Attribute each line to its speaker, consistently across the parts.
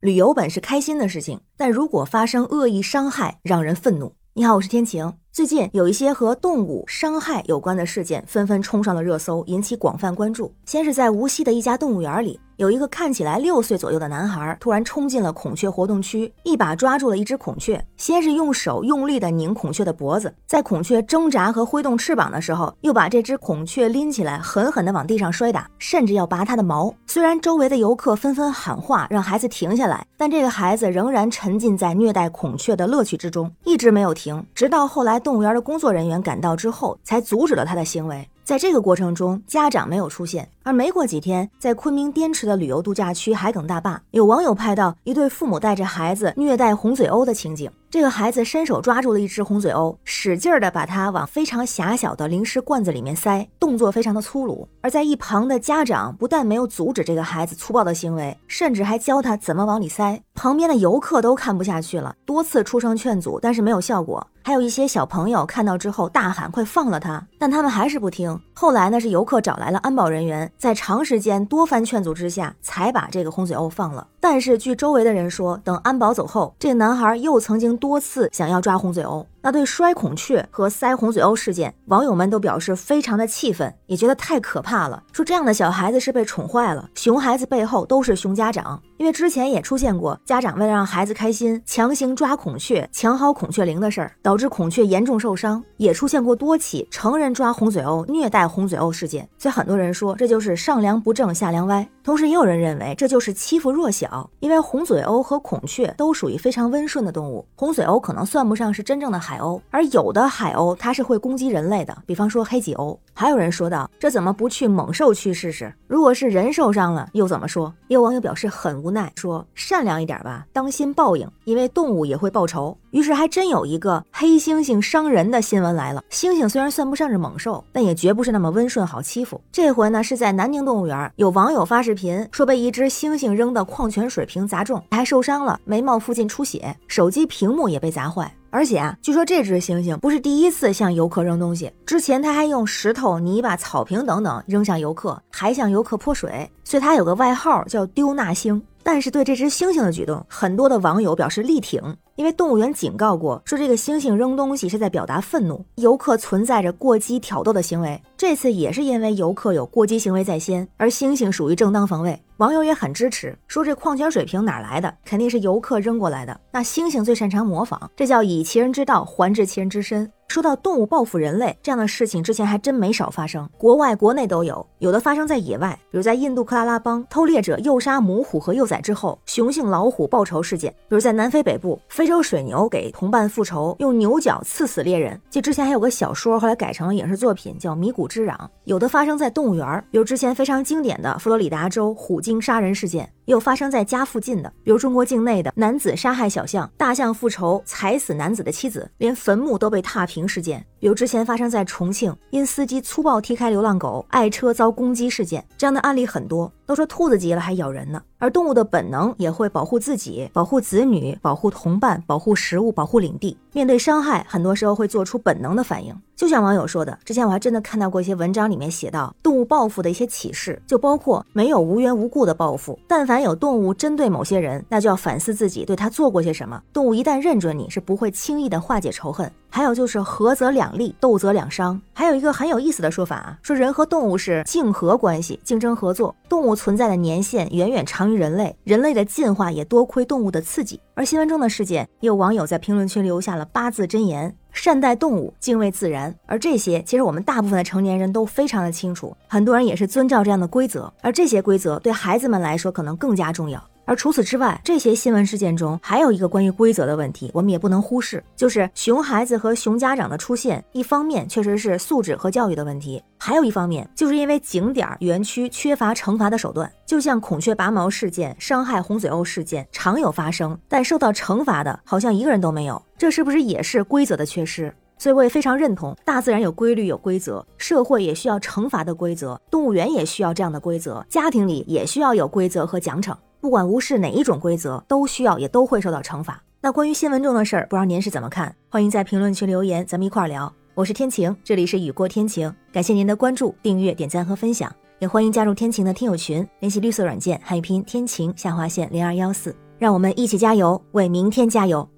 Speaker 1: 旅游本是开心的事情，但如果发生恶意伤害，让人愤怒。你好，我是天晴。最近有一些和动物伤害有关的事件纷纷冲上了热搜，引起广泛关注。先是在无锡的一家动物园里。有一个看起来六岁左右的男孩，突然冲进了孔雀活动区，一把抓住了一只孔雀。先是用手用力的拧孔雀的脖子，在孔雀挣扎和挥动翅膀的时候，又把这只孔雀拎起来，狠狠地往地上摔打，甚至要拔它的毛。虽然周围的游客纷纷喊话让孩子停下来，但这个孩子仍然沉浸在虐待孔雀的乐趣之中，一直没有停。直到后来动物园的工作人员赶到之后，才阻止了他的行为。在这个过程中，家长没有出现。而没过几天，在昆明滇池的旅游度假区海埂大坝，有网友拍到一对父母带着孩子虐待红嘴鸥的情景。这个孩子伸手抓住了一只红嘴鸥，使劲儿的把它往非常狭小的零食罐子里面塞，动作非常的粗鲁。而在一旁的家长不但没有阻止这个孩子粗暴的行为，甚至还教他怎么往里塞。旁边的游客都看不下去了，多次出声劝阻，但是没有效果。还有一些小朋友看到之后大喊：“快放了他！”但他们还是不听。后来呢，是游客找来了安保人员。在长时间多番劝阻之下，才把这个红嘴鸥放了。但是据周围的人说，等安保走后，这个男孩又曾经多次想要抓红嘴鸥。那对摔孔雀和塞红嘴鸥事件，网友们都表示非常的气愤，也觉得太可怕了。说这样的小孩子是被宠坏了，熊孩子背后都是熊家长。因为之前也出现过家长为了让孩子开心，强行抓孔雀、抢好孔雀翎的事儿，导致孔雀严重受伤。也出现过多起成人抓红嘴鸥、虐待红嘴鸥事件。所以很多人说这就是上梁不正下梁歪。同时也有人认为这就是欺负弱小，因为红嘴鸥和孔雀都属于非常温顺的动物，红嘴鸥可能算不上是真正的海鸥，而有的海鸥它是会攻击人类的，比方说黑脊鸥。还有人说道：“这怎么不去猛兽区试试？如果是人受伤了又怎么说？”也有网友表示很无奈，说：“善良一点吧，当心报应，因为动物也会报仇。”于是还真有一个黑猩猩伤人的新闻来了。猩猩虽然算不上是猛兽，但也绝不是那么温顺好欺负。这回呢是在南宁动物园，有网友发视频说被一只猩猩扔的矿泉水瓶砸中，还受伤了，眉毛附近出血，手机屏幕也被砸坏。而且啊，据说这只猩猩不是第一次向游客扔东西，之前他还用石头、泥巴、草坪等等扔向游客，还向游客泼水，所以它有个外号叫丢纳星。但是对这只猩猩的举动，很多的网友表示力挺，因为动物园警告过，说这个猩猩扔东西是在表达愤怒，游客存在着过激挑逗的行为。这次也是因为游客有过激行为在先，而猩猩属于正当防卫。网友也很支持，说这矿泉水瓶哪来的？肯定是游客扔过来的。那猩猩最擅长模仿，这叫以其人之道还治其人之身。说到动物报复人类这样的事情，之前还真没少发生，国外国内都有。有的发生在野外，比如在印度克拉拉邦，偷猎者诱杀母虎和幼崽之后，雄性老虎报仇事件；比如在南非北部，非洲水牛给同伴复仇，用牛角刺死猎人。就之前还有个小说，后来改成了影视作品，叫《迷谷之壤》。有的发生在动物园，比如之前非常经典的佛罗里达州虎经杀人事件。有发生在家附近的，比如中国境内的男子杀害小象，大象复仇踩死男子的妻子，连坟墓都被踏平事件；比如之前发生在重庆，因司机粗暴踢开流浪狗，爱车遭攻击事件。这样的案例很多。都说兔子急了还咬人呢，而动物的本能也会保护自己、保护子女、保护同伴、保护食物、保护领地。面对伤害，很多时候会做出本能的反应。就像网友说的，之前我还真的看到过一些文章，里面写到动物报复的一些启示，就包括没有无缘无故的报复。但凡有动物针对某些人，那就要反思自己对他做过些什么。动物一旦认准你，是不会轻易的化解仇恨。还有就是合则两利，斗则两伤。还有一个很有意思的说法啊，说人和动物是竞合关系，竞争合作。动物存在的年限远远长于人类，人类的进化也多亏动物的刺激。而新闻中的事件，也有网友在评论区留下了八字真言：善待动物，敬畏自然。而这些，其实我们大部分的成年人都非常的清楚，很多人也是遵照这样的规则。而这些规则对孩子们来说，可能更加重要。而除此之外，这些新闻事件中还有一个关于规则的问题，我们也不能忽视，就是熊孩子和熊家长的出现。一方面确实是素质和教育的问题，还有一方面就是因为景点园区缺乏惩罚的手段。就像孔雀拔毛事件、伤害红嘴鸥事件常有发生，但受到惩罚的好像一个人都没有。这是不是也是规则的缺失？所以我也非常认同，大自然有规律有规则，社会也需要惩罚的规则，动物园也需要这样的规则，家庭里也需要有规则和奖惩。不管无视哪一种规则，都需要也都会受到惩罚。那关于新闻中的事儿，不知道您是怎么看？欢迎在评论区留言，咱们一块儿聊。我是天晴，这里是雨过天晴，感谢您的关注、订阅、点赞和分享，也欢迎加入天晴的听友群，联系绿色软件汉语拼天晴下划线零二幺四。让我们一起加油，为明天加油。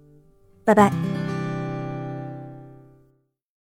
Speaker 1: 拜拜。